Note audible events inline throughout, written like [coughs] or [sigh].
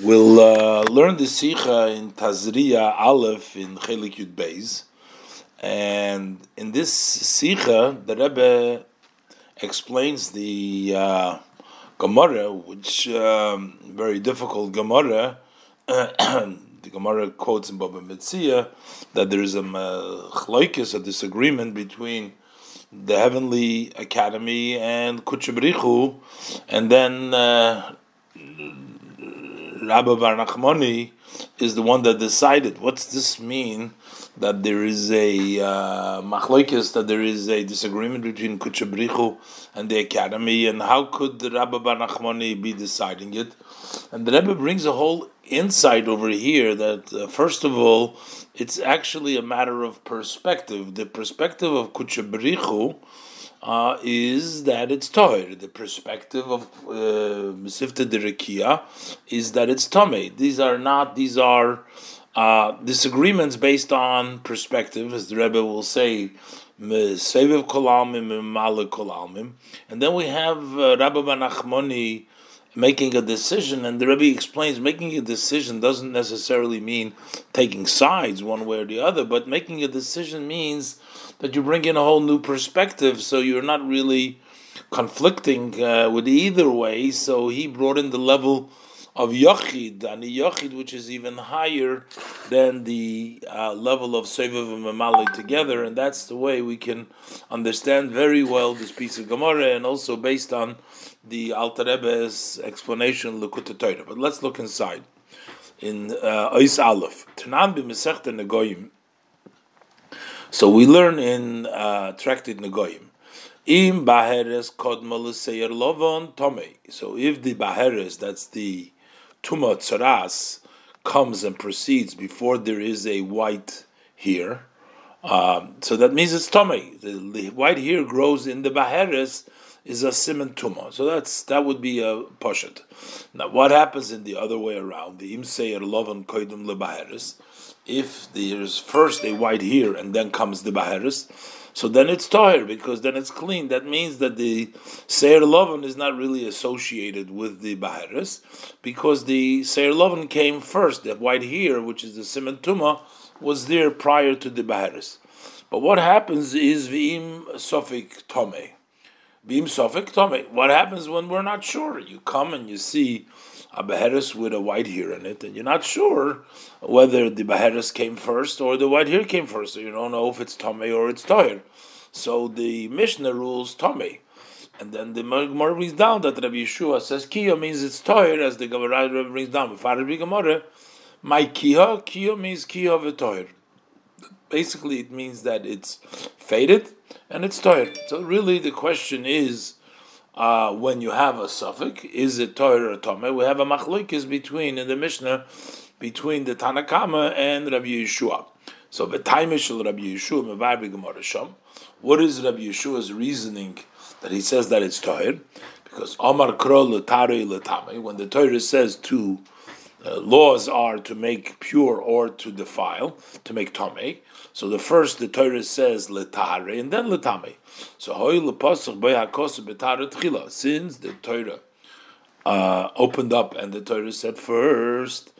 We'll uh, learn the Sikha in Tazria Aleph in Chelik Yud Beis. And in this Sikha, the Rebbe explains the uh, Gemara, which um, very difficult Gemara. [clears throat] the Gemara quotes in Baba Metzia that there is a chlokes, a disagreement between the Heavenly Academy and Kutchabrichu, and then uh, Rabbi Bar Nachmani is the one that decided. What's this mean? That there is a uh, that there is a disagreement between Kuchabrichu and the academy, and how could the Rabbi Bar Nachmani be deciding it? And the Rebbe brings a whole insight over here that, uh, first of all, it's actually a matter of perspective. The perspective of Kuchabrichu uh, is that it's Toher. The perspective of uh, Mesivta Derekia is that it's Tomei. These are not, these are uh, disagreements based on perspective, as the Rebbe will say, Seviv Kolalmim, Malik Kolalmim. And then we have uh, Rabbi Banachmoni making a decision, and the Rebbe explains making a decision doesn't necessarily mean taking sides one way or the other, but making a decision means that you bring in a whole new perspective, so you're not really conflicting uh, with either way. So he brought in the level of Yachid, and the Yachid, which is even higher than the uh, level of Sevav and Mamali together, and that's the way we can understand very well this piece of Gemara, and also based on the Alter Rebbe's explanation, Lekut Torah. But let's look inside. In uh, Aleph, Tanan b'Mesechta Negoyim, so we learn in uh, Tractate Negoyim, Im Baheres Kodma L'Seir Lovon Tomei. So if the Baheres, that's the Tuma Tzaras, comes and proceeds before there is a white here, um, so that means it's Tomei. The, the, white here grows in the Baheres is a simon tuma. So that's that would be a poshet. Now, what happens in the other way around? The im seir lovan koidum lebaheres if there's first a white here and then comes the baheris, so then it's tahir because then it's clean. That means that the seir lovan is not really associated with the baheris because the seir lovan came first. The white here, which is the simon tuma, was there prior to the baheris. But what happens is v'im sofik tome. V'im sofik tome. What happens when we're not sure? You come and you see a beheres with a white hair in it, and you're not sure whether the beheres came first or the white hair came first. So you don't know if it's Tomei or it's Toyer. So the Mishnah rules Tomei. And then the Gemara brings down that Rabbi Yeshua says Kiyo means it's Toyer, as the Gemara brings down. Gemara, my Kiyo, Kiyo means Kiyo v'Toyer. Basically, it means that it's faded and it's Toyer. So really, the question is uh, when you have a suffix, is it Torah or Tomei? We have a machlokes between in the Mishnah between the Tanakama and Rabbi Yeshua. So v'taimishel Rabbi Yeshua mevabi Gemara Sham. What is Rabbi Yeshua's reasoning that he says that it's Torah? Because Omar Kro l'Tari l'Tame, when the Torah says two uh, laws are to make pure or to defile, to make Tomei. So the first, the Torah says letare and then letame. So hoy lepasach b'yakos betare tchila. Since the Torah uh, opened up and the Torah said first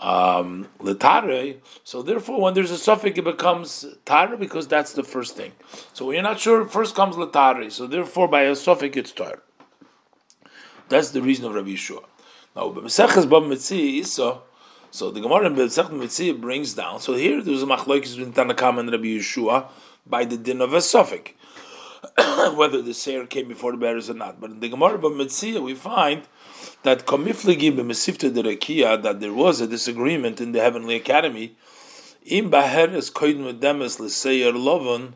um, letare, so therefore when there's a suffix it becomes tare because that's the first thing. So when you're not sure, first comes letare. So therefore by a suffix it's tare. That's the reason of Rabbi Yeshua. Now, B'Meseches Bab Metzi so the Gemara in brings down. So here there's a machlokes between Tanakam and Rabbi Yeshua by the din of a suffix, [coughs] whether the seir came before the bearers or not. But in the Gemara of Mitzvah we find that komifligi b'mesifta derekia that there was a disagreement in the heavenly academy. Im baheres koidem demes l'seir lovon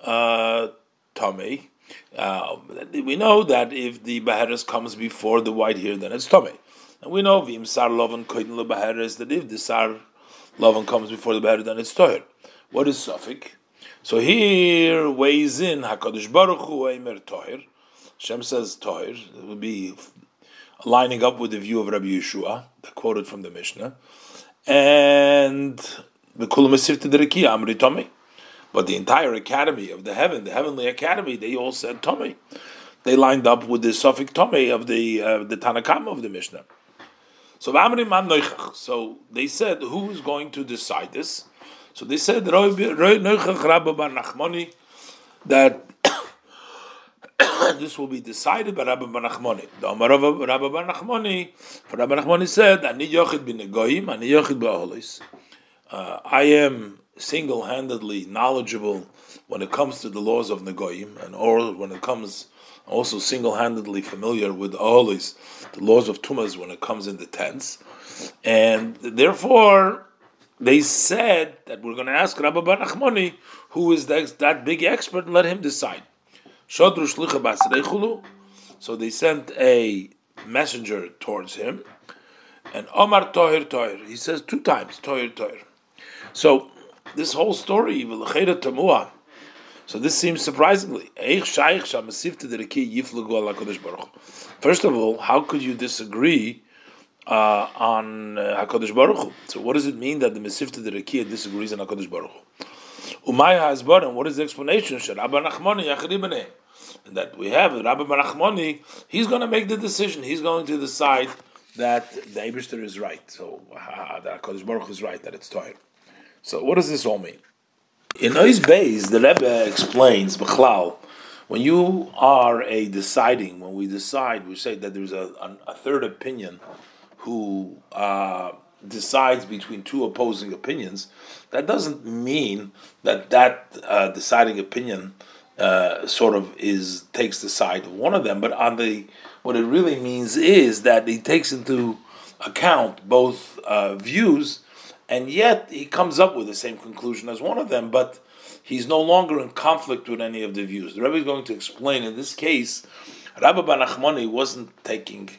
uh, tomei. Uh, we know that if the baheres comes before the white here, then it's tomei. And we know v'im sar lovan koyin lebaheres that if the sar lovan comes before the beher, then it's toher. What is suffix? So here weighs in Hakadosh Baruch Hu Eimer Toher. Shem says Toher. It would be lining up with the view of Rabbi Yeshua, the quoted from the Mishnah, and the Kulam Sifta Dereki Amri Tomei. But the entire academy of the heaven, the heavenly academy, they all said Tomei. They lined up with the suffix Tomei of the uh, the Tanakama of the Mishnah. So so they said, who is going to decide this? So they said that [coughs] this will be decided by Rabbi Banachmoni. The Amar Rabbi Banachmoni, Rabbi Banachmoni said, "Ani yochid yochid b'aholis." Uh, I am single-handedly knowledgeable when it comes to the laws of Negoyim, and or when it comes also single-handedly familiar with Aholis, the laws of Tumas when it comes in the tents, and therefore they said that we're going to ask Rabbi Banachmoni, who is that big expert, and let him decide. So they sent a messenger towards him, and Omar Tohir Tohir. He says two times Tohir Tohir. So this whole story, so this seems surprisingly. First of all, how could you disagree uh, on uh, Hakadosh Baruch Hu? So what does it mean that the Mesivta the Rekiya disagrees on Hakadosh Baruch Hu? Umaya Hasbarim. What is the explanation? And that we have Rabbi Barachmoni. He's going to make the decision. He's going to decide that the Eberster is right. So uh, that Hakadosh Baruch Hu is right. That it's Torah. So what does this all mean? In Ois Beis, the Rebbe explains, Bechlal, when you are a deciding, when we decide, we say that there's a, a, a third opinion who uh, decides between two opposing opinions, that doesn't mean that that uh, deciding opinion uh, sort of is takes the side of one of them, but on the what it really means is that he takes into account both uh, views and yet he comes up with the same conclusion as one of them, but he's no longer in conflict with any of the views. The Rebbe is going to explain in this case, Rabbi Banachmani wasn't taking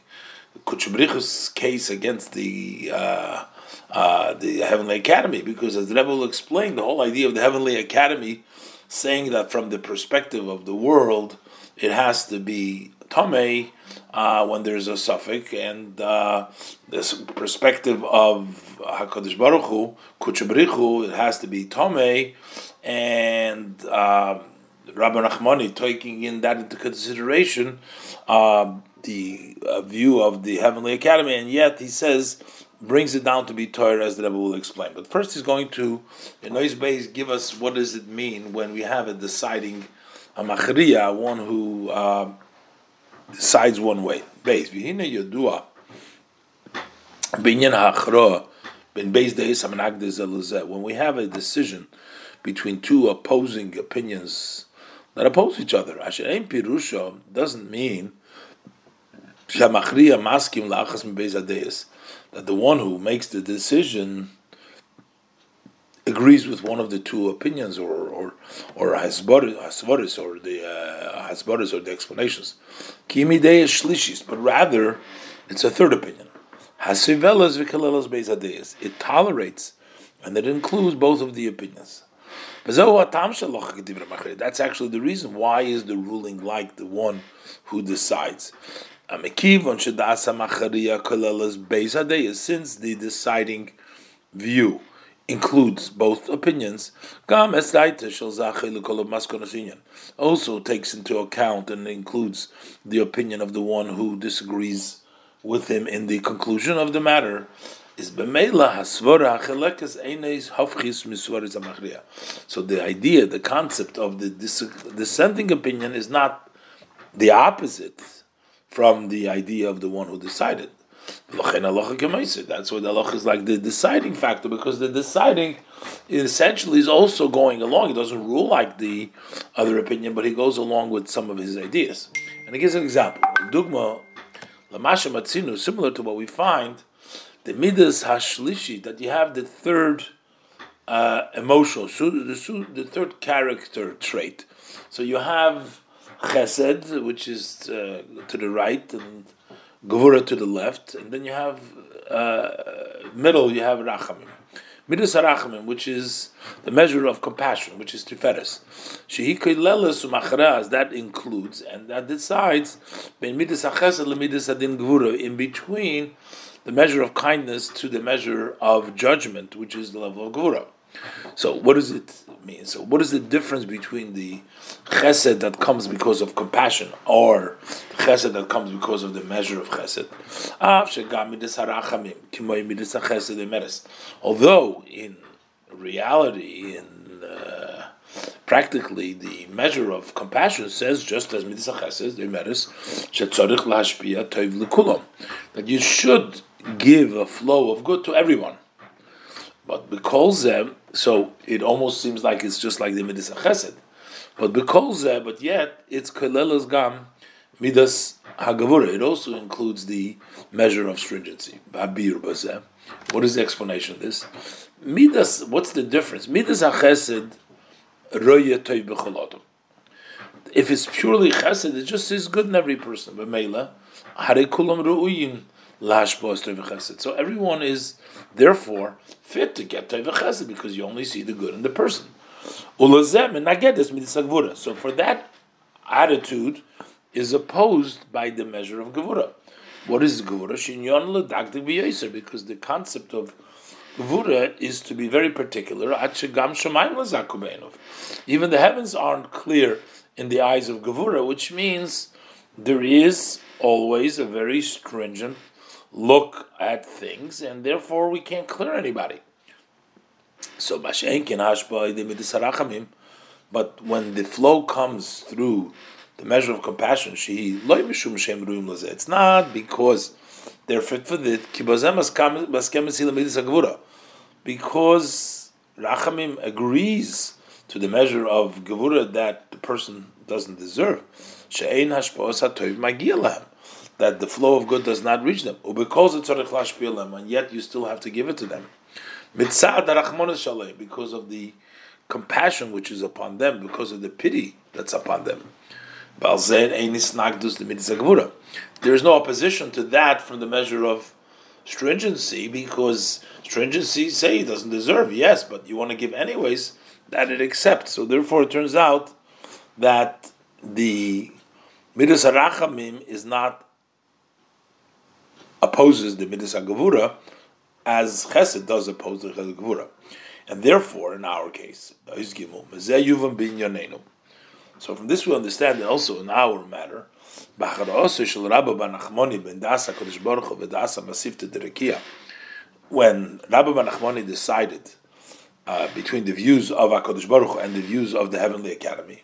Kutchabrichus case against the uh, uh, the Heavenly Academy, because as the Rebbe will explain, the whole idea of the Heavenly Academy saying that from the perspective of the world, it has to be Tomei, uh, when there's a suffix, and uh, this perspective of Hakadosh Baruch Hu, Kuchabrichu, it has to be Tomei, and uh, Rabbi Nachmani taking in that into consideration, uh, the view of the Heavenly Academy, and yet he says brings it down to be Torah, as the Rebbe will explain. But first, he's going to, in Noise Base, give us what does it mean when we have a deciding a machriya, one who uh, decides one way. Base. V'hine yodua binyan ha'achra ben beis deis ha'menagdez When we have a decision between two opposing opinions that oppose each other, asher ein pirusha doesn't mean shamachriya maskim la'achas min beis that the one who makes the decision agrees with one of the two opinions or or or hasbaris or the uh, hasbaris or the explanations. Kimidei shlishis, but rather it's a third opinion. Hasivelas v'kalelas beizadeyas. It tolerates and it includes both of the opinions. That's actually the reason why is the ruling like the one who decides. Since the deciding view includes both opinions. Also takes into account and includes the opinion of the one who disagrees with him in the conclusion of the matter. So the idea, the concept of the dissenting opinion is not the opposite from the idea of the one who decided. That's why the Allah is like the deciding factor, because the deciding essentially is also going along. He doesn't rule like the other opinion, but he goes along with some of his ideas. And he gives an example. Dugma, Lamasha Matzinu, similar to what we find, the Midas Hashlishi, that you have the third uh, emotional, the, the third character trait. So you have Chesed, which is uh, to the right, and Gevura to the left, and then you have uh, middle. You have Rachamim, Midas Rachamim, which is the measure of compassion, which is Tiferes. Shehikeileles umachraz that includes and that decides ben Midas Achesed lemidas Adin Gevura in between the measure of kindness to the measure of judgment, which is the level of Gevura. So what does it mean? So what is the difference between the chesed that comes because of compassion or chesed that comes because of the measure of chesed? Although in reality, in uh, practically, the measure of compassion says just as midas chesed, the meres shetzorich that you should give a flow of good to everyone. But because them, so it almost seems like it's just like the midas chesed. But because them, but yet it's kolelas gam midas hagavura. It also includes the measure of stringency. What is the explanation of this? Midas. What's the difference? Midas hachesed roya toy If it's purely chesed, it just is good in every person. But meila so everyone is therefore fit to get Teva Chesed because you only see the good in the person. So for that attitude is opposed by the measure of Gevura. What is Gevura? Because the concept of Gevura is to be very particular. Even the heavens aren't clear in the eyes of Gevura, which means there is always a very stringent look at things, and therefore we can't clear anybody. So the but when the flow comes through the measure of compassion, she it's not because they're fit for it. Because Rachamim agrees to the measure of Gevura that the person doesn't deserve. That the flow of good does not reach them. Or because it's and yet you still have to give it to them. Because of the compassion which is upon them, because of the pity that's upon them. There is no opposition to that from the measure of stringency, because stringency say he doesn't deserve, yes, but you want to give anyways, that it accepts. So therefore it turns out that the Midas Arachamim is not opposes the Midas HaGavura as Chesed does oppose the Chesed Gavura. And therefore, in our case, so from this we understand that also in our matter, when Rabbi Banachmoni decided uh, between the views of HaKadosh Baruch Hu and the views of the Heavenly Academy,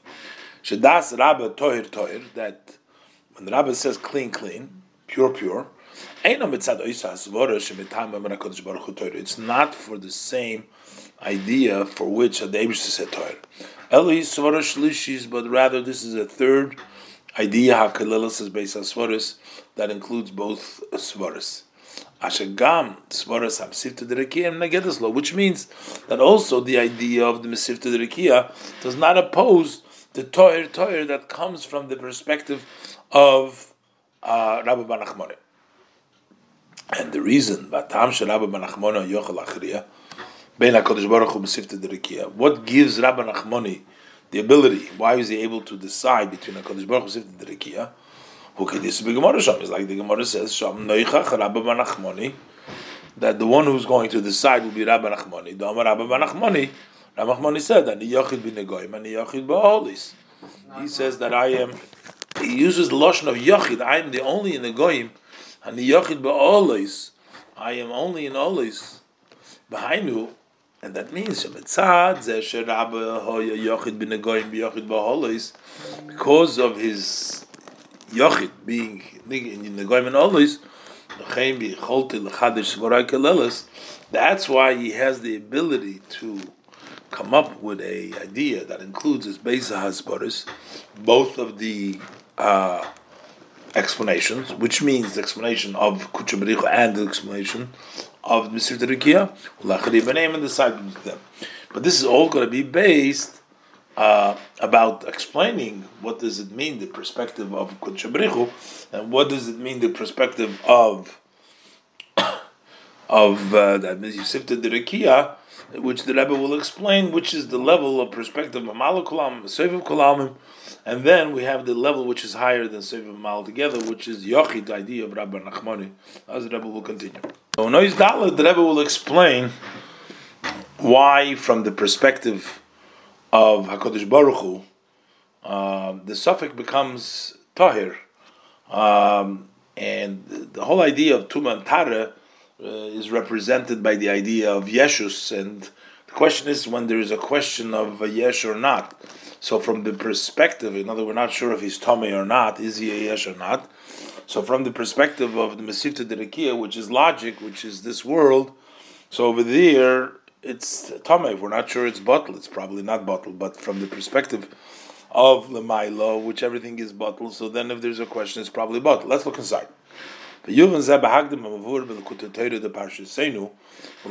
Rabbi Tohir Tohir, that when Rabbi says clean, clean, pure, pure, it's not for the same idea for which the Abish said Torah. but rather this is a third idea Hakalelis is based on Svaris that includes both Svaris. Ashagam Derekia and which means that also the idea of the Mesifta Derekia does not oppose the Torah that comes from the perspective of uh, Rabbi Banachmone. And the reason, what gives Rabbi Nachmoni the ability, why is he able to decide between HaKadosh Baruch Hu Mesifta Derikia, who can this be Gemara Sham? It's like the Gemara says, Sham Noichach Rabbi Banachmoni, that the one who's going to decide will be Rabbi Nachmoni. Dama Rabbi Banachmoni, Rabbi Nachmoni said that Yochid bin Negoim and Yochid Ba'olis. He says that I am, he uses the Lashon of Yochid, I am the only in the Goyim the Yochid ba'olis, I am only in olis, b'hainu, and that means shemitzad zeh sherabba hoya Yochid b'negoyim b'Yochid ba'olis, because of his Yochid being in the negoyim and olis, that's why he has the ability to come up with a idea that includes his Beisa Hasbaris, both of the uh, explanations, which means the explanation of Kuchabrichu and the explanation of Mr. Terikia, and decide them. But this is all going to be based uh, about explaining what does it mean the perspective of Kuchabrichu, and what does it mean the perspective of [coughs] of uh, that Yosef Terikia, which the Rebbe will explain, which is the level of perspective of Malakulam, Seviv Kulamim, and then we have the level which is higher than Sefer Mal together, which is Yochid, the idea of Rabbi Nachmani, as the Rebbe will continue. So Nois Dalet, the Rebbe will explain why, from the perspective of Hakadosh Baruch Hu, uh, the suffix becomes tahir, um, and the whole idea of tuma and tara uh, Uh, is represented by the idea of yeshus, and the question is when there is a question of a yesh or not. So, from the perspective, in other, words, we're not sure if he's tame or not. Is he a yesh or not? So, from the perspective of the Mesivta Derekia, which is logic, which is this world, so over there it's tame. We're not sure it's bottle. It's probably not bottle, but from the perspective of the Milo, which everything is bottle. So then, if there's a question, it's probably bottle. Let's look inside. We'll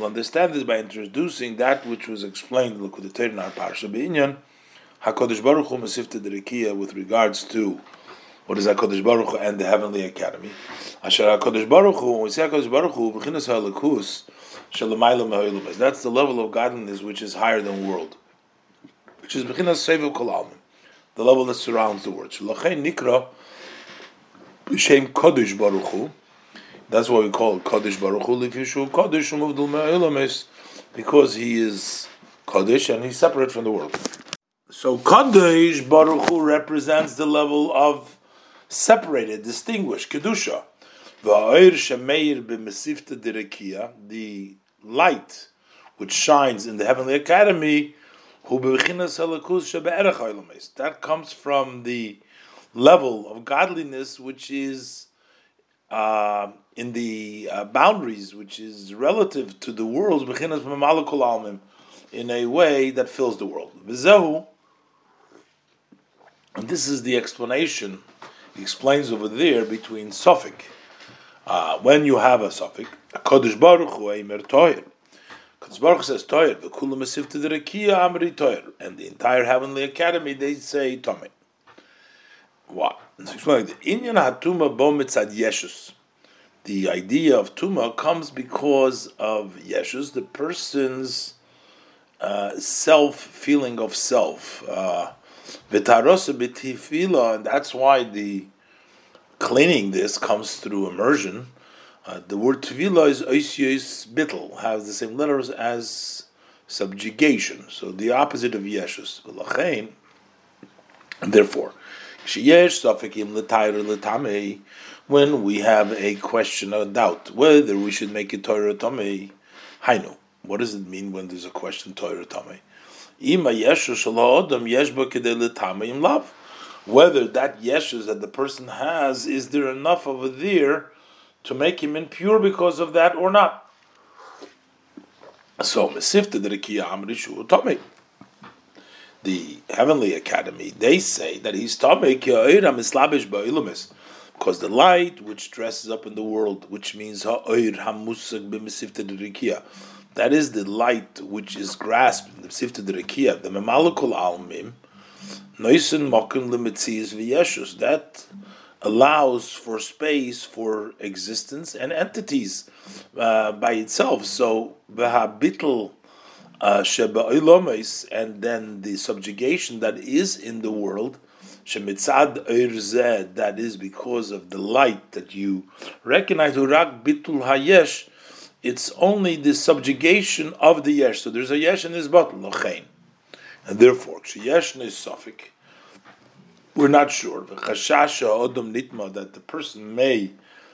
understand this by introducing that which was explained in our Parsha B'inyan, HaKadosh Baruch Hu with regards to what is HaKadosh Baruch Hu and the Heavenly Academy. Asher HaKadosh Baruch Hu, we say HaKadosh Baruch Hu, B'chinas That's the level of godliness which is higher than world, which is B'chinas Sevu Kol the level that surrounds the world. Shalachei Nikra, B'Shem Kodesh Baruch Hu, that's why we call Kaddish Baruch Hu Lifishu Kaddish because he is Kaddish and he's separate from the world. So Kaddish Baruch Hu represents the level of separated, distinguished, Kedusha. The light which shines in the heavenly academy, that comes from the level of godliness which is uh, in the uh, boundaries, which is relative to the world, in a way that fills the world. And this is the explanation he explains over there between Suffolk. Uh, when you have a Suffolk, a Kodesh Baruch Hu Eimer Toyer. Kodesh Baruch says Toyer, the Kula Masif to the Rekia Amri Toyer, and the entire Heavenly Academy they say Tomei. What? It's explaining the Inyan Hatuma Bo Mitzad Yeshus the idea of tuma comes because of yeshus, the person's uh, self feeling of self. Uh, and that's why the cleaning this comes through immersion. Uh, the word tefillah is oisios bittel, has the same letters as subjugation, so the opposite of yeshus. Therefore, sheyesh safikim l'tayr l'tamei when we have a question or doubt whether we should make it Torah Tomei. Hainu. What does it mean when there's a question Torah Tomei? Whether that yeshus that the person has is there enough over there to make him impure because of that or not? So mesifta the amrishu tomei. The heavenly academy they say that he's tomei ki mislabish ba'ilumis because the light which dresses up in the world, which means that is the light which is grasped in the sifta derikia, the memalakul almim, noisen mokin limitzias v'yeshus. That allows for space for existence and entities uh, by itself. So v'habitl uh, sheba and then the subjugation that is in the world Shemitzad Eirzeh, that is because of the light that you recognize, Urak Bitul Hayesh, it's only the subjugation of the Yesh. So there's a Yesh in this bottle, Lochein. And therefore, Yesh is Suffolk, we're not sure. Chashasha Odom Nitma, that the person may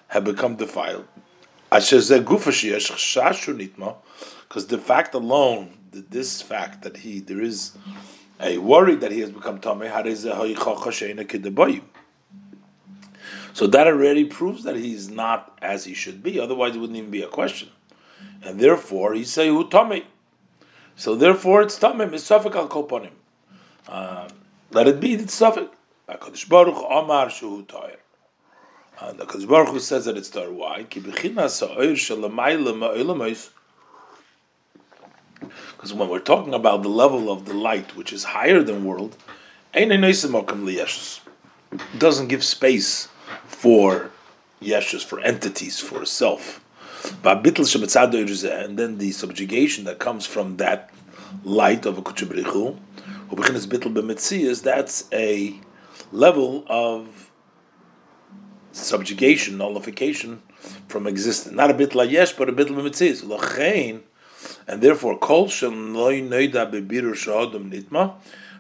have become defiled. Because the fact alone, this fact that he, there is a worry that he has become tummy. So that already proves that he's not as he should be. Otherwise, it wouldn't even be a question. And therefore, he say who tummy. So therefore, it's tummy. Misafik al koponim. Uh, let it be. It's safik. Hakadosh Baruch Amar Shuhu Toyer. And Hakadosh Baruch Hu says that it's Toyer. Why? Ki b'chinas ha'oir shalamayla ma'olamais because when we're talking about the level of the light, which is higher than world, doesn't give space for yeshus, for entities, for self. And then the subjugation that comes from that light of a kuchabrichu, that's a level of subjugation, nullification from existence. Not a bit la yesh, but a bit la and therefore kol nitma.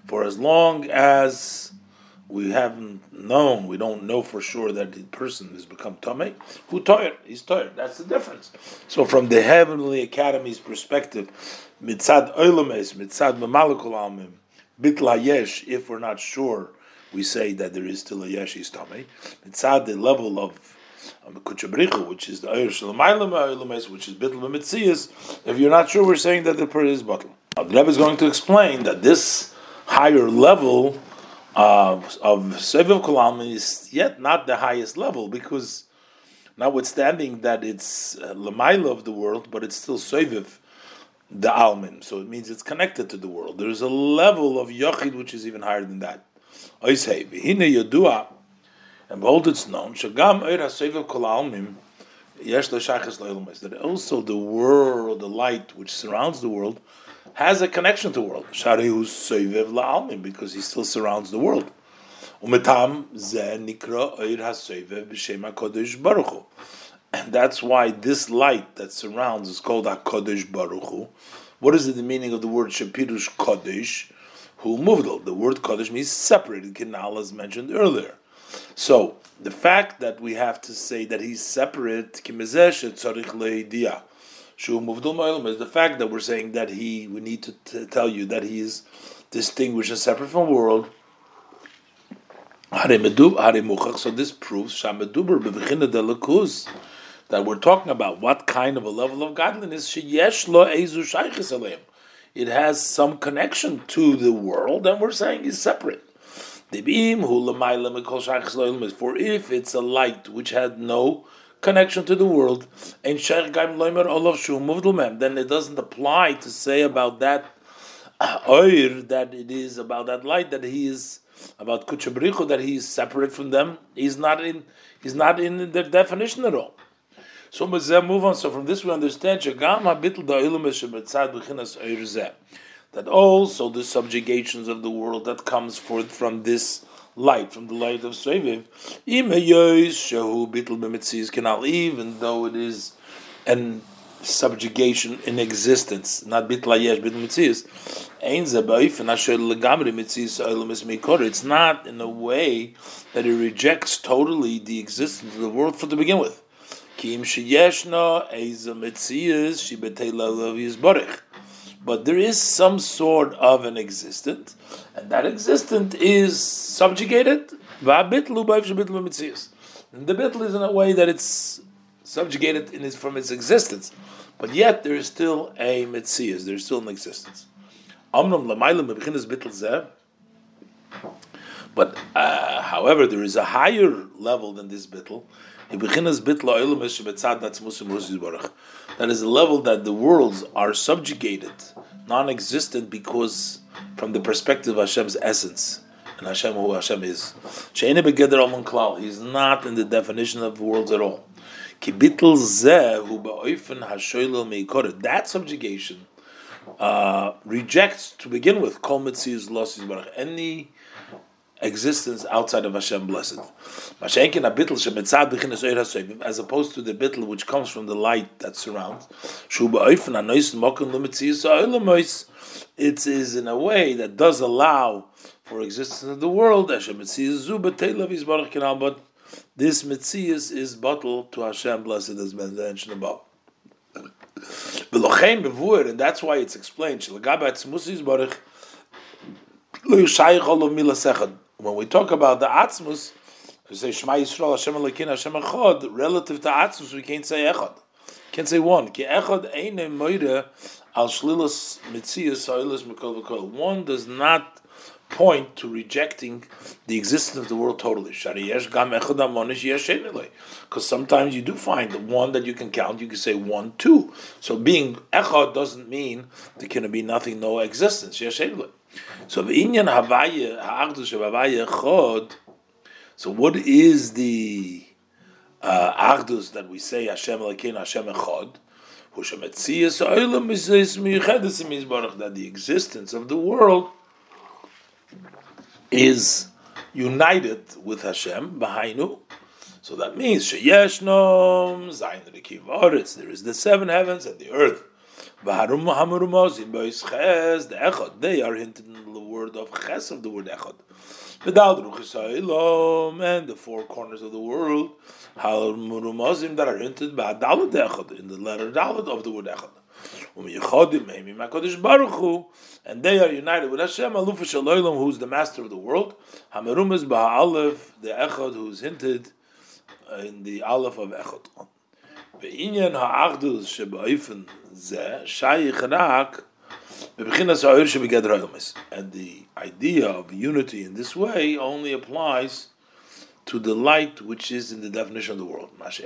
For as long as we haven't known, we don't know for sure that the person has become Tomei, who tired? He's tired. That's the difference. So from the Heavenly Academy's perspective, mitzad oilames, mitzad mamalakul almim, bitla yesh, if we're not sure, we say that there is still a yesh is Tomei. Mitzad the level of Um, which is the Ayr Shalomailam which is Bitl Mitzias, if you're not sure, we're saying that the prayer is bottle. Uh, the Rebbe is going to explain that this higher level of of Seviv Kolam is yet not the highest level because, notwithstanding that it's uh, of the world, but it's still Seviv the Almin. So it means it's connected to the world. There is a level of Yochid which is even higher than that. And behold, it's known, Shagam Eira Seviv Kol Almim, Yesh that also the world, the light which surrounds the world, has a connection to the world. Sharihu Soivev La'almim, because he still surrounds the world. Umetam Ze Nikra Eir HaSoivev B'Shem HaKodesh Baruch Hu. And that's why this light that surrounds is called HaKodesh Baruch Hu. What is the meaning of the word Shapirush Kodesh? Who moved The word Kodesh means separated. Kinal as mentioned earlier. So the fact that we have to say that he's separate, is the fact that we're saying that he, we need to t- tell you that he is distinguished and separate from world. So this proves that we're talking about what kind of a level of godliness it has some connection to the world, and we're saying is separate. For if it's a light which had no connection to the world, then it doesn't apply to say about that uh, oir that it is about that light that he is about kuchabrichu that he is separate from them. He's not in. He's not in their definition at all. So move on. So from this we understand that also the subjugations of the world that comes forth from this light, from the light of Seviv, even though it is an subjugation in existence, not bitlayesh bit mitzias, it's not in a way that it rejects totally the existence of the world for to begin with. But there is some sort of an existent, and that existent is subjugated. And the bitl is in a way that it's subjugated in its, from its existence, but yet there is still a mitzias, there is still an existence. But uh, however, there is a higher level than this bitl. That is a level that the worlds are subjugated, non-existent, because from the perspective of Hashem's essence and Hashem who Hashem is. He's not in the definition of worlds at all. That subjugation uh, rejects to begin with. Any existence outside of Hashem blessed. As opposed to the bittel which comes from the light that surrounds. It is in a way that does allow for existence of the world. But this mitzias is bottled to Hashem blessed as mentioned above. And that's why it's explained when we talk about the Atzmus, we say Shema Yisrael, Hashem Elokin, Hashem Echad, relative to Atzmus, we can't say Echad. Can't say one. Ki Echad Eine Moide al Shlilas Mitzias V'kol. One does not point to rejecting the existence of the world totally. Because sometimes you do find the one that you can count, you can say one, two. So being echad doesn't mean there can be nothing, no existence. So inyan Havaya, Ha'achdus Havaya Chod. So what is the uh, that we say Hashem Elokeinu Hashem Echad? That the existence of the world is united with Hashem, Bahainu. So that means Sheyeshnom, Zayin Rekiv There is the seven heavens and the earth. V'harum hamurumos in bois ches the echad. They are hinted in the word of ches of the word echad. V'dal and the four corners of the world. Hamurumos that are hinted by dalet echad in the letter dalet of the word echad. Um HaKadosh and they are united with Hashem, Alufa Shaloilam, who is the master of the world, Hamarum is Aleph, the Echad, who is hinted in the Aleph of Echad. Ve'inyan ha'achdus sheba'ifen ra'ilmes. And the idea of unity in this way only applies to the light which is in the definition of the world. But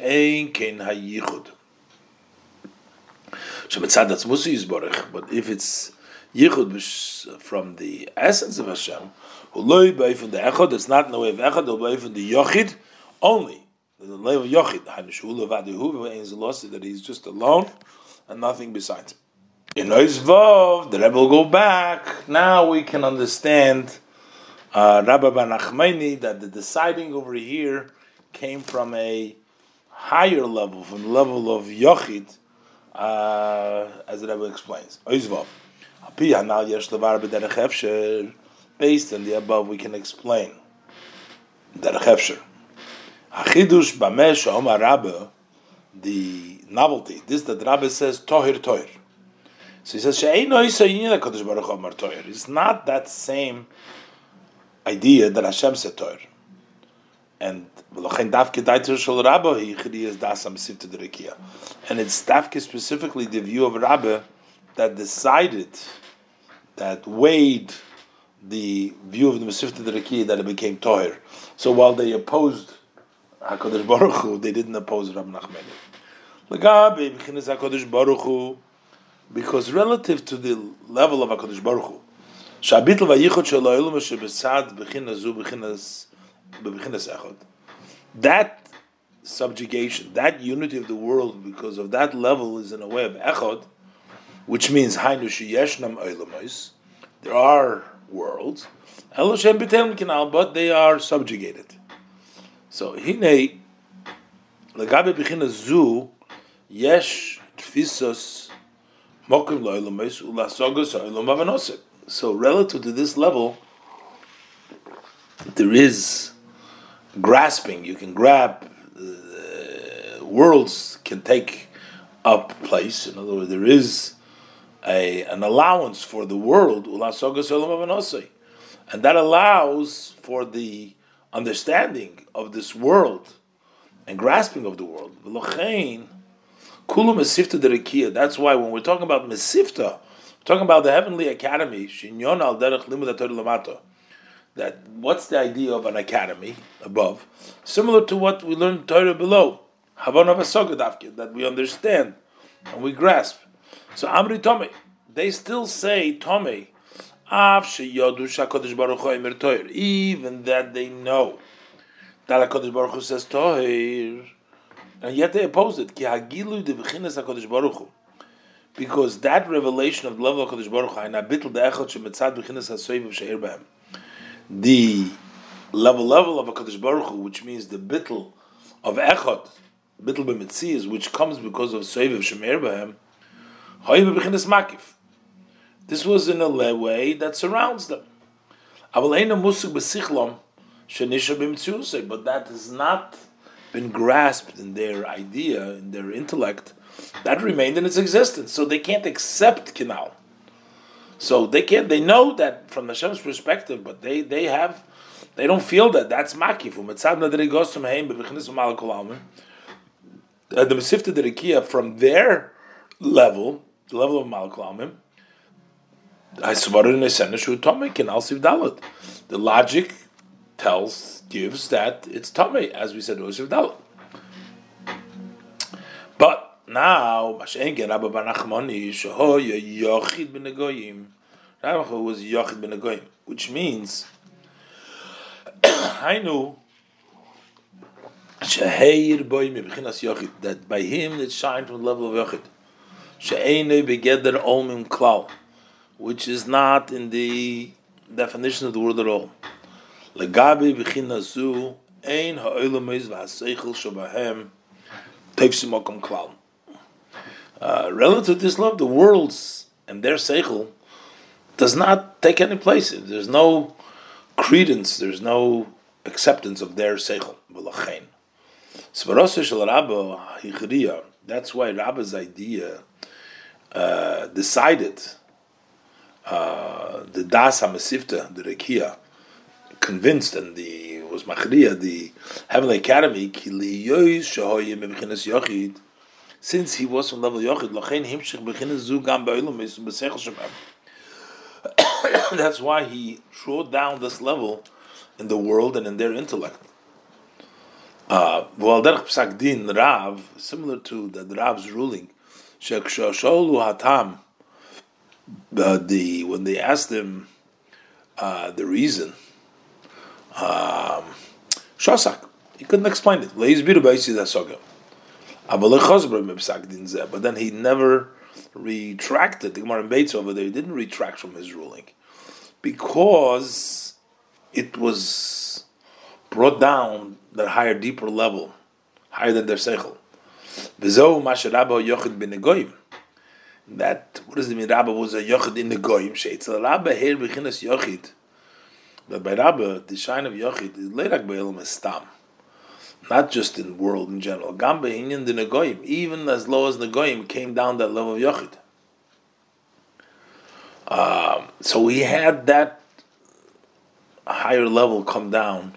if it's yichud from the essence of Hashem, it's not in the way of echad, the yochid only. The way of yochid, that he's just alone and nothing besides. In Oizvov, the Rebbe will go back. Now we can understand uh, Rabbi Banachmeni that the deciding over here came from a higher level, from the level of yochid uh, as the Rebbe explains. Based on the above, we can explain derech hefsher. Achidush bamesh omar Rabbe, the novelty. This that Rabbe says tohir tohir. So he says It's not that same idea that Hashem said tohir. And and it's Dafke specifically the view of Rabbe that decided, that weighed the view of the Masifta Derekia that it became Toher. So while they opposed HaKadosh Baruch Hu, they didn't oppose Rabbi Nachmani. Because relative to the level of HaKadosh Baruch Hu, Shabitl vayichot shelo ilum shebesad bechinas zu bechinas bechinas echad that subjugation, that unity of the world, because of that level, is in a way of echod, which means hainu yeshnam oilamais. There are worlds, eloshem b'telem kinal, but they are subjugated. So hine legabe b'china zu yesh tfisos mokim loilamais ulasogos oilam So relative to this level, there is grasping. You can grab. Uh, worlds can take up place. In other words, there is a, an allowance for the world, and that allows for the understanding of this world and grasping of the world. That's why when we're talking about Mesifta, we're talking about the Heavenly Academy, that what's the idea of an academy above? Similar to what we learned Torah below, that we understand and we grasp. So Amri Tomei, they still say Tomei, even that they know that HaKadosh Baruch Hu says Tohir, and yet they oppose it. Because that revelation of the level of HaKadosh Baruch Hu, the level level of a Kaddish Baruch Hu, which means the bittel of Echad, bittel b'mitzias, which comes because of Seiv Shemer B'hem, Makif. This was in a way that surrounds them. But that has not been grasped in their idea, in their intellect. That remained in its existence, so they can't accept Kinal. So they can't. They know that from Hashem's perspective, but they they have they don't feel that that's makif. Uh, the Mesifta Derikia from their level, the level of Malak I The logic tells gives that it's Tomei, as we said, Osiv Dalit. But now, Mashengen Rabbi Banachmoni Shahoya Yochid ben Negoyim. Rabbi was Yochid ben which means [coughs] I know Sheheir Boy Mibchinas Yochid that by him it shined from the level of Yochid. She'ene begeder Omim Klal, which is not in the definition of the word at all. Legabe Bechinasu Ein Ha'olamez V'Haseichel Shabahem Teifsim Okom Klal. uh, relative to this love, the world's and their seichel does not take any place. There's no credence. There's no acceptance of their seichel. That's why Rabba's idea uh, decided uh, the Das HaMesivta, the Rekia, convinced and the was Machriya, the Heavenly Academy, since he was from level Yochid, [coughs] That's why he trod down this level in the world and in their intellect. Uh, psak din Rav, similar to the Rav's ruling, uh, the when they asked him uh, the reason, um, shosak, he couldn't explain it. But then he never retracted. The Gemara in Beitz over there, he didn't retract from his ruling because it was brought down that higher, deeper level, higher than their seichel. That what does it mean? Rabba was a yochid in the goyim. Sheitzel Rabba here bechinas yochid. But by Rabba, the shine of yochid is leirak be'elam stam. Not just in world in general. Gam be'inyan the negoyim. Even as low as negoyim came down that level of yochid. Um, so he had that higher level come down,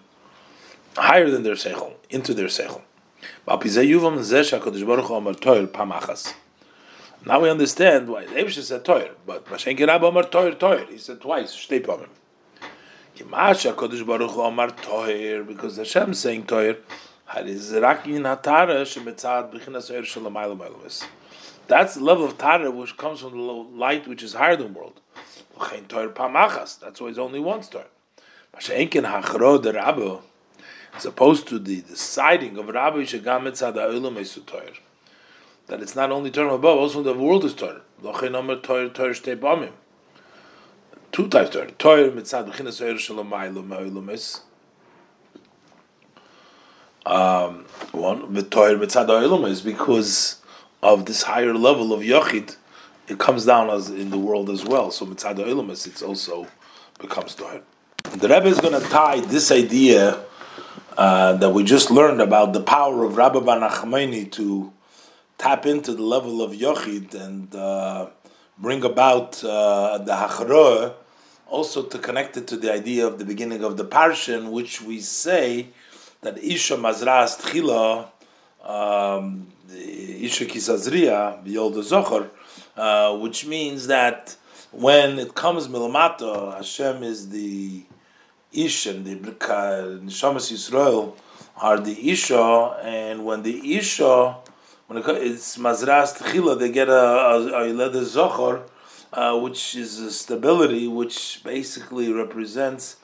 higher than their seichel, into their seichel. Now we understand why Eibishter said toir, but Mashenki Rabba Omar toir toir. He said twice, shtei pamim. Kimasha Kodesh Baruch Omar toir, because Hashem is saying toir, Hariz Rakin Hatara Shemetzad B'chinas Oyer Shalamayla. That's the level of Tara which comes from the light which is higher than the world. That's why it's only one star. As opposed to the deciding of Rabbi Shagametzad Ha'olam Esutoir that it's not only Torah above, also the world is Torah. Torah, Torah, Torah, Two types Torah. Torah mitzad b'chinas oyer shalom ma'ilum ma'ilum um, one, the Torah mitzad is because of this higher level of Yochid, it comes down as in the world as well. So mitzad oilum is it also becomes Torah. The Rebbe is going to tie this idea uh, that we just learned about the power of Rabbi Banachmani to tap into the level of Yochid and uh, bring about uh, the Hachroah, also to connect it to the idea of the beginning of the Parshan, which we say that Isha Mazras Tchila, um, Isha Kisazriya, Yolda Zohar, uh, which means that when it comes Milamato, Hashem is the Ish and the Neshamas Yisrael are the Isha, and when the Isha when it's mazras tchila, they get a, leather zochor, uh, which is a stability, which basically represents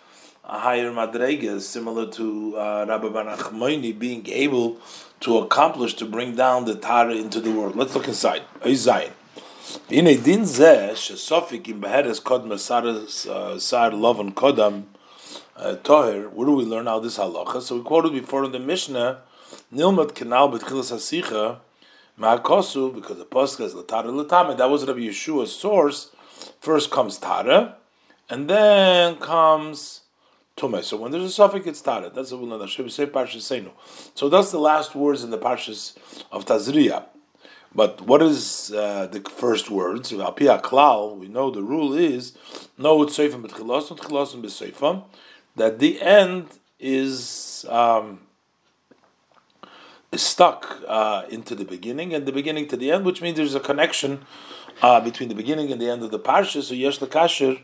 a higher madrega, similar to uh, Rabbi Banachmoini being able to accomplish to bring down the Tara into the world. Let's look inside. A din zeh shesofik in beheres kodma sar lovan kodam uh, toher. Where do we learn how this halacha? So we quoted before in the Mishnah, nilmat Kanal betchilas hasicha Ma'akosu, because the Pasuk is Latara Latame, that was Rabbi Yeshua's source. First comes Tara, and then comes Tumeh. So when there's a suffix, it's Tara. That's what we learn. Should we say Parshas Seinu? So that's the last words in the Parshas of Tazria. But what is uh, the first words? We know the rule is no it's Seifim but Chilosim, Chilosim b'Seifim, that the end is um, stuck uh, into the beginning and the beginning to the end, which means there's a connection uh, between the beginning and the end of the parsha. So yesh lekasher,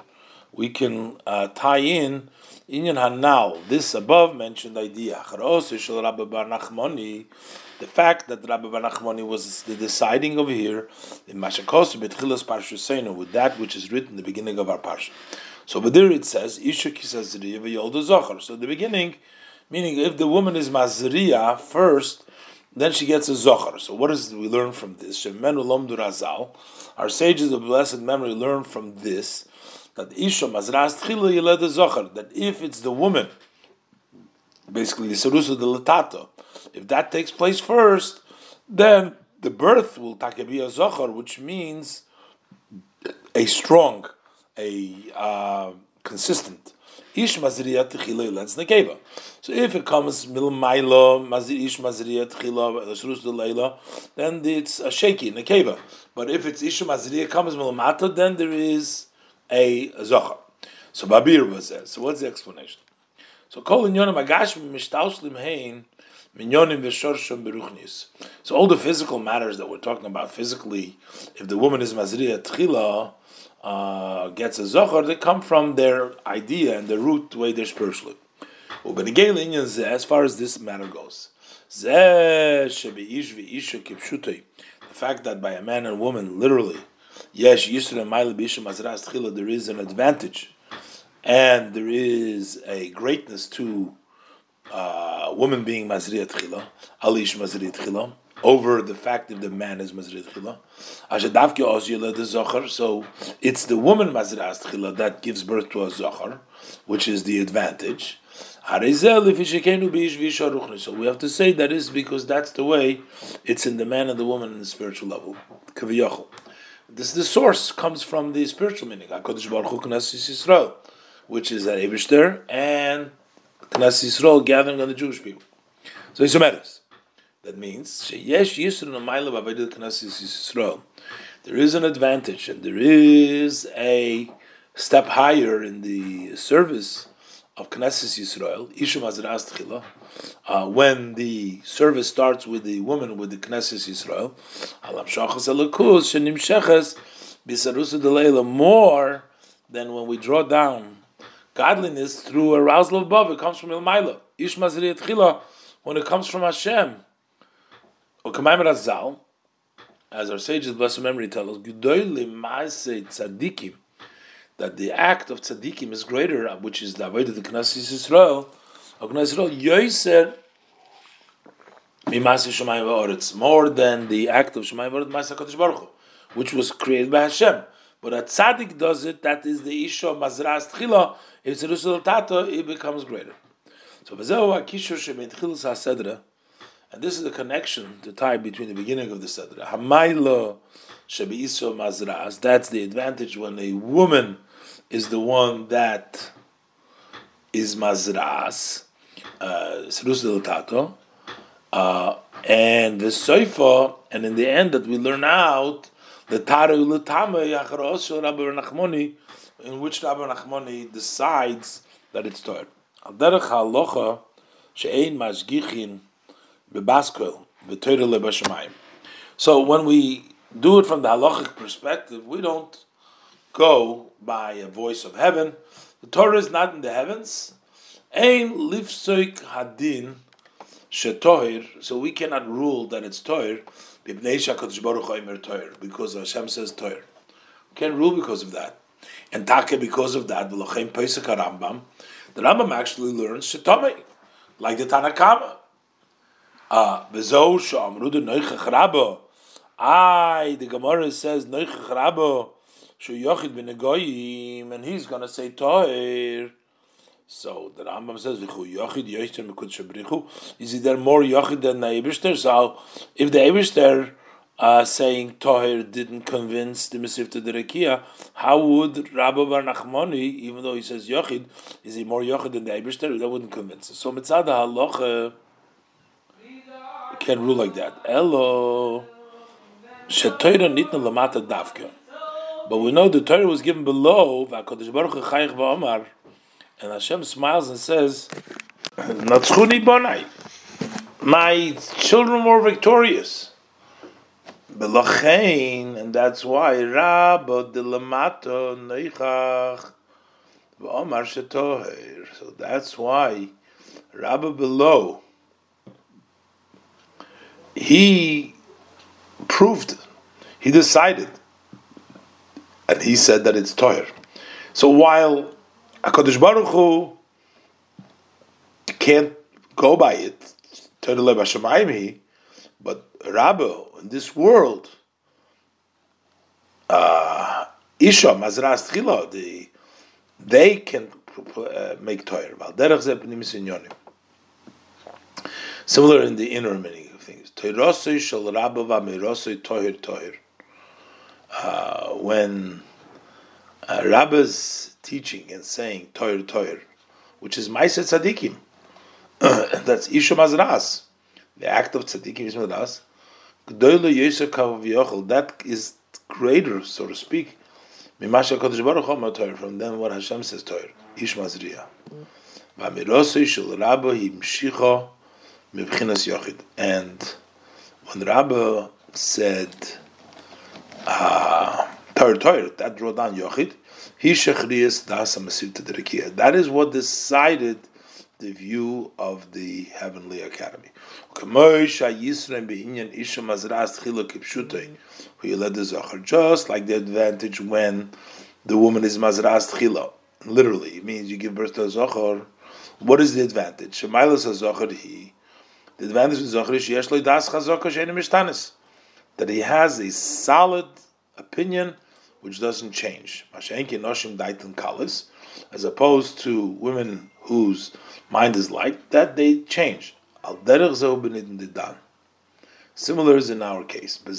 we can uh, tie in inyan hanal this above mentioned idea. The fact that Rabbi Bar Nachmani was the deciding over here in Mashakos betchilas parsha with that which is written in the beginning of our parsha. So, but there it says v'yolda zochar. So the beginning, meaning if the woman is mazriya first then she gets a zochar. So what does we learn from this? Our sages of blessed memory learn from this that isha mazras tchila yeled zochar. That if it's the woman, basically the sarusa de latato, if that takes place first, then the birth will be a zochar, which means a strong, a uh, consistent. Ish mazriyat tchila lens nekeva. So if it comes mil mailo mazir ish mazriyat tchila shrus leila, then it's a shaky nekeva. But if it's ish mazriyat comes mil mata, then there is a zochar. So Babir was there. So what's the explanation? So kol inyonim agash mishtaushlim hein minyonim beruchnis. So all the physical matters that we're talking about physically, if the woman is mazriya tchila, uh, gets a zochar, they come from their idea and the root way they're spiritually. As far as this matter goes, the fact that by a man and woman, literally, yes, there is an advantage and there is a greatness to uh, woman being mazriyat chila, alish mazriyat chila, over the fact that the man is mazriyat chila. So it's the woman mazriyat chila that gives birth to a zachar, which is the advantage. So we have to say that is because that's the way it's in the man and the woman in the spiritual level. This the source comes from the spiritual meaning which is at Eibishter, and Knas Yisrael gathering on the Jewish people. So it's a matters. That means. There is an advantage, and there is a step higher in the service of Knesset Yisrael, Ishum Azras uh, when the service starts with the woman with the Knesset Yisrael, Alam Shachas Alakus, Shenim Sheches, Bisarusa Delayla, more than when we draw down godliness through arousal of above. It comes from Ilmaila. Ish Mazriyat Chila, when it comes from Hashem. Razal, as our sages, blessed memory, tell us, Tzadikim, that the act of tzaddikim is greater, which is the avodah of the Knesset Yisrael, of Knesset Yisrael, yoiser mimasi shemayim va'oretz, more than the act of shemayim va'oretz ma'asa kadosh baruch Hu, which was created by Hashem. But a tzaddik does it, that is the isha mazras tchila, if it's a resultato, it becomes greater. So v'zehu akishur shemetchilas ha-sedra, and this is the connection, the tie between the beginning of the sedra. Hamaylo shebe'iso mazras, that's the advantage when a woman is the one that is mazras, uh, uh, and the soifa, and in the end that we learn out the taru l'tama yacharos shel Rabbi Nachmoni, in which Rabbi Nachmoni decides that it's Torah. Al derech she'ein mashgichin bebaskel v'Torah lebashamayim. So when we do it from the halachic perspective, we don't go by a voice of heaven. The Torah is not in the heavens. Ein lifsoik hadin shetohir, so we cannot rule that it's tohir because Hashem says tohir. We can't rule because of that. And take because of that, the Rambam, actually learns shetome, like the Tanna Kamma. Bezo shamru de noichach rabo. I the Gemara says noichach rabo shu yochid ben and he's going to say toir. So the Rambam says v'chu yochid. Is there more yochid than the Eibishter? So if the Eibishter uh, saying Toher didn't convince the Mesivta Derekia, how would Rabbi Bar Nachmani, even though he says Yochid, is he more Yochid than the Eibishter? That wouldn't convince us. So Mitzad HaLocha can rule like that. Elo, Shetoira Nitna Lamata Davka. But we know the Torah was given below, and Hashem smiles and says, my children were victorious. Belochein, and that's why Rabba Neichach Shetoher. So that's why Rabba below he proved, he decided, and he said that it's Toyer. So while Hakadosh Baruch Hu can't go by it, but Rabbi in this world, uh, Mazras the they can uh, make Torah. Similar in the inner meaning. Teirosei shel Rabba. Uh, when uh, Rabba's teaching and saying tohir tohir, which is Ma'aser Tzadikim, [coughs] that's Isha Mazras, the act of Tzadikim is Mazras, that is greater, so to speak, from them what Hashem says Toir, Ish Mazriya. V'amirosei shel Rabba himshicha mibchinas yochid. And when Rabbi said uh, that wrote down yochid, he shechriyas masir to That is what decided the view of the Heavenly Academy. Just like the advantage when the woman is mazras tchila. Literally, it means you give birth to a zochar. What is the advantage? Shemailas zochar he. The advantage of zochar is yesh das chazaka That he has a solid opinion which doesn't change. Mashenki Noshim Daitan Kalis, As opposed to women whose mind is light, that they change. Al derech Zehu Benidin Didan. Similar is in our case. When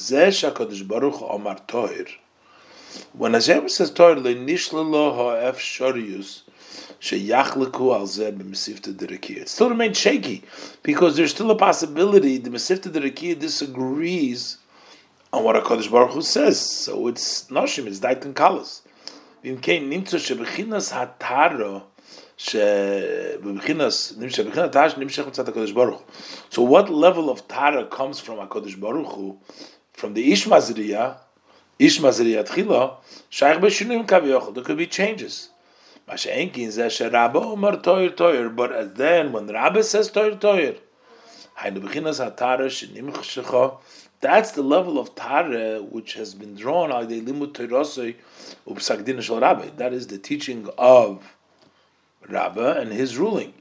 Hashem says Tohir, sheyachleku al zeh b'mesifta derekiyah. It still remains shaky, because there's still a possibility the mesifta derekiyah disagrees on what HaKadosh Baruch Hu says. So it's Noshim, it's Daitan Kalas. V'im kein shebechinas hataro, so what level of Tara comes from HaKadosh Baruch Hu, from the Ishmazriya, Ishmazriya Tchila, Shaykh Beshinim Kavyochel, there could be changes. But then, when Rabbi says shenim chshecha, that's the level of Tara which has been drawn the Rabbi. That is the teaching of Rabba and his ruling.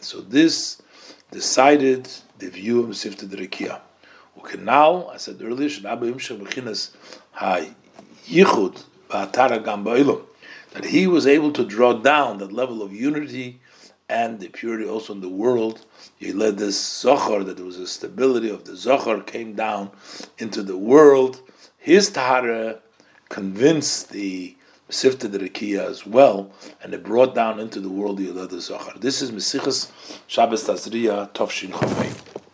So this decided the view of Derekia. Okay, now, I said earlier, that he was able to draw down that level of unity and the purity also in the world. He led this Zohar, that there was a stability of the Zohar, came down into the world. His Tahara convinced the Sifta the Rekiya as well, and it brought down into the world the Yolada Zachar. This is Mesichas Shabbos Tazriya Tovshin Chomein.